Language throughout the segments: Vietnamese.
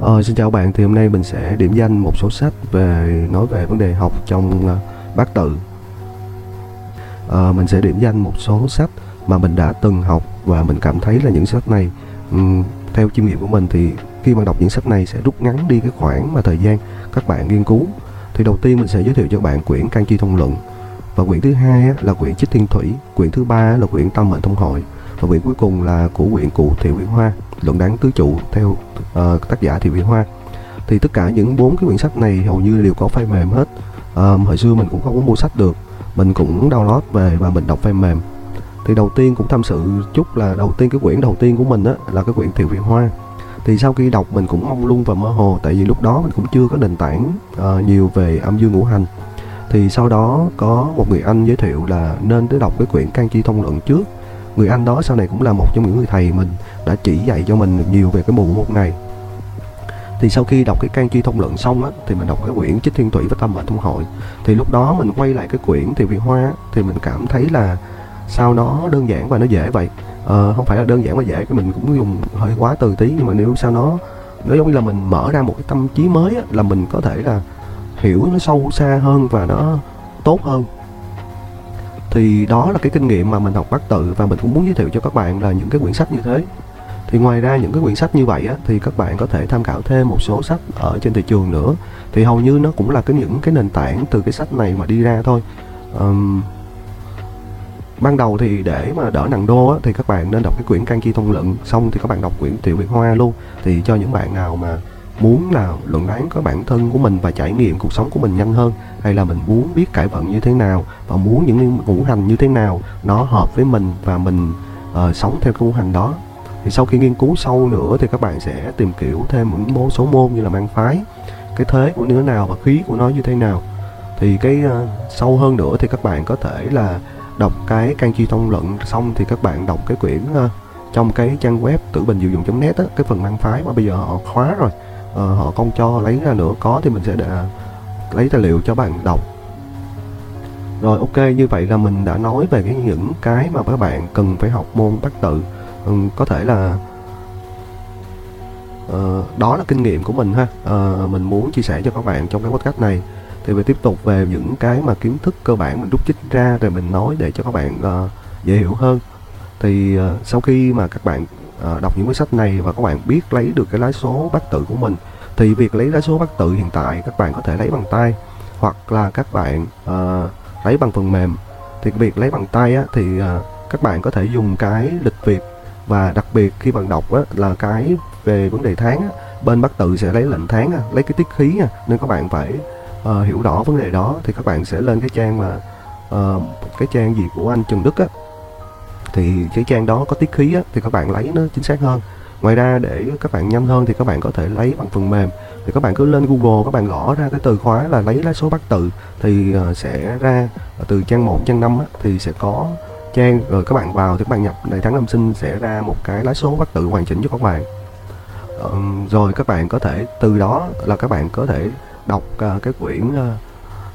Ờ, xin chào bạn, thì hôm nay mình sẽ điểm danh một số sách về nói về vấn đề học trong uh, bát tự. Ờ, mình sẽ điểm danh một số sách mà mình đã từng học và mình cảm thấy là những sách này um, theo chiêm nghiệm của mình thì khi mà đọc những sách này sẽ rút ngắn đi cái khoảng mà thời gian các bạn nghiên cứu. Thì đầu tiên mình sẽ giới thiệu cho bạn quyển Can Chi Thông Luận và quyển thứ hai á, là quyển Chích Thiên Thủy, quyển thứ ba là quyển Tâm Mệnh Thông Hội và quyển cuối cùng là của quyển cụ Thiệu Nguyễn Hoa luận đáng tứ trụ theo uh, tác giả Thiệu Nguyễn Hoa. Thì tất cả những bốn cái quyển sách này hầu như đều có file mềm hết. Um, hồi xưa mình cũng không có mua sách được. Mình cũng download về và mình đọc file mềm. Thì đầu tiên cũng tham sự chút là đầu tiên cái quyển đầu tiên của mình á là cái quyển Thiệu Viện Hoa. Thì sau khi đọc mình cũng mong lung và mơ hồ tại vì lúc đó mình cũng chưa có nền tảng uh, nhiều về âm dương ngũ hành. Thì sau đó có một người anh giới thiệu là nên tới đọc cái quyển can chi thông luận trước người anh đó sau này cũng là một trong những người thầy mình đã chỉ dạy cho mình nhiều về cái bộ một này. Thì sau khi đọc cái can chi thông luận xong á thì mình đọc cái quyển chích thiên thủy và tâm mệnh thông hội. Thì lúc đó mình quay lại cái quyển thì vì hoa thì mình cảm thấy là sao nó đơn giản và nó dễ vậy? Ờ, không phải là đơn giản và dễ cái mình cũng dùng hơi quá từ tí nhưng mà nếu sao nó nó giống như là mình mở ra một cái tâm trí mới á, là mình có thể là hiểu nó sâu xa hơn và nó tốt hơn thì đó là cái kinh nghiệm mà mình học bát tự và mình cũng muốn giới thiệu cho các bạn là những cái quyển sách như thế. Thì ngoài ra những cái quyển sách như vậy á, thì các bạn có thể tham khảo thêm một số sách ở trên thị trường nữa. Thì hầu như nó cũng là cái những cái nền tảng từ cái sách này mà đi ra thôi. Um, ban đầu thì để mà đỡ nặng đô á, thì các bạn nên đọc cái quyển can chi thông luận. Xong thì các bạn đọc quyển tiểu việt hoa luôn. Thì cho những bạn nào mà muốn là luận đoán có bản thân của mình và trải nghiệm cuộc sống của mình nhanh hơn hay là mình muốn biết cải vận như thế nào và muốn những ngũ hành như thế nào nó hợp với mình và mình uh, sống theo cái ngũ hành đó? Thì sau khi nghiên cứu sâu nữa thì các bạn sẽ tìm hiểu thêm những mô số môn như là mang phái cái thế của nó nào và khí của nó như thế nào. Thì cái uh, sâu hơn nữa thì các bạn có thể là đọc cái can chi thông luận xong thì các bạn đọc cái quyển uh, trong cái trang web tử bình diệu dụng net á cái phần mang phái mà bây giờ họ khóa rồi uh, họ không cho lấy ra nữa. Có thì mình sẽ để, lấy tài liệu cho bạn đọc. Rồi ok như vậy là mình đã nói về cái những cái mà các bạn cần phải học môn bát tự. Ừ, có thể là uh, đó là kinh nghiệm của mình ha. Uh, mình muốn chia sẻ cho các bạn trong cái podcast này. Thì về tiếp tục về những cái mà kiến thức cơ bản mình rút chích ra rồi mình nói để cho các bạn uh, dễ hiểu hơn. Thì uh, sau khi mà các bạn à, đọc những cuốn sách này và các bạn biết lấy được cái lá số bát tự của mình thì việc lấy lá số bát tự hiện tại các bạn có thể lấy bằng tay hoặc là các bạn à, lấy bằng phần mềm. Thì việc lấy bằng tay á, thì à, các bạn có thể dùng cái lịch việt và đặc biệt khi bạn đọc á, là cái về vấn đề tháng á, bên bát tự sẽ lấy lệnh tháng á, lấy cái tiết khí á, nên các bạn phải uh, hiểu rõ vấn đề đó thì các bạn sẽ lên cái trang mà uh, cái trang gì của anh Trần Đức á thì cái trang đó có tiết khí á, thì các bạn lấy nó chính xác hơn. Ngoài ra để các bạn nhanh hơn thì các bạn có thể lấy bằng phần mềm. Thì các bạn cứ lên Google các bạn gõ ra cái từ khóa là lấy lá số bát tự thì ờ, sẽ ra ờ, từ trang 1 trang 5 á, thì sẽ có trang rồi các bạn vào thì các bạn nhập ngày tháng năm sinh sẽ ra một cái lá số bát tự hoàn chỉnh cho các bạn. Rồi các bạn có thể từ đó là các bạn có thể đọc ờ, uh, cái quyển uh,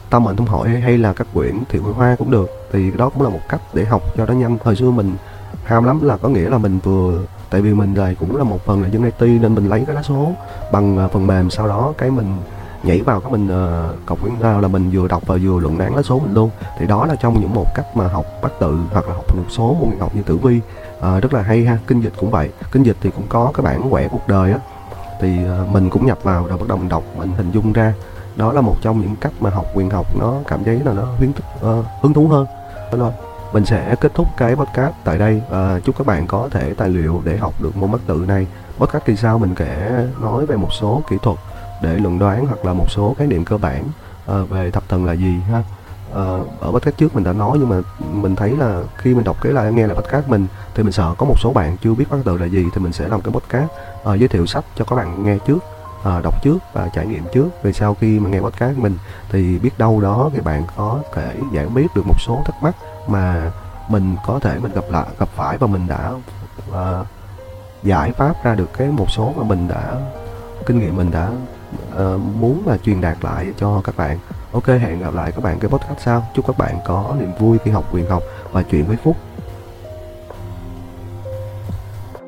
tâm mệnh thông hội hay là các quyển thiệu hoa cũng được thì đó cũng là một cách để học cho nó nhanh. Hồi xưa mình ham lắm là có nghĩa là mình vừa tại vì mình là cũng là một phần là dân IT nên mình lấy cái lá số bằng à, phần mềm. Sau đó cái mình nhảy vào cái mình uh, cọc quyển ra là mình vừa đọc và vừa luận án lá số mình luôn. Thì đó là trong những một cách mà học bắt tự hoặc là học một số môn học như tử vi uh, rất là hay ha kinh dịch cũng vậy. Kinh dịch thì cũng có cái bản quẻ cuộc đời á. Thì uh, mình cũng nhập vào rồi bắt đầu mình đọc mình hình dung ra. Đó là một trong những cách mà học quyền học nó cảm thấy là nó hứng thức uh, hứng thú hơn đó thôi mình sẽ kết thúc cái podcast tại đây. À, chúc các bạn có thể tài liệu để học được môn bắt tự này. Podcast kỳ sau mình sẽ nói về một số kỹ thuật để luận đoán hoặc là một số khái niệm cơ bản à, về thập thần là gì ha. À, ở podcast trước mình đã nói nhưng mà mình thấy là khi mình đọc cái lại nghe là podcast mình thì mình sợ có một số bạn chưa biết bắt tự là gì thì mình sẽ làm cái podcast à, giới thiệu sách cho các bạn nghe trước à, đọc trước và trải nghiệm trước. Về sau khi mà nghe podcast mình thì biết đâu đó thì bạn có thể giải quyết được một số thắc mắc mà mình có thể mình gặp lại gặp phải và mình đã à, giải pháp ra được cái một số mà mình đã kinh nghiệm mình đã uh, muốn là truyền đạt lại cho các bạn. Ok hẹn gặp lại các bạn cái podcast sau. Chúc các bạn có niềm vui khi học quyền học và chuyện với phúc.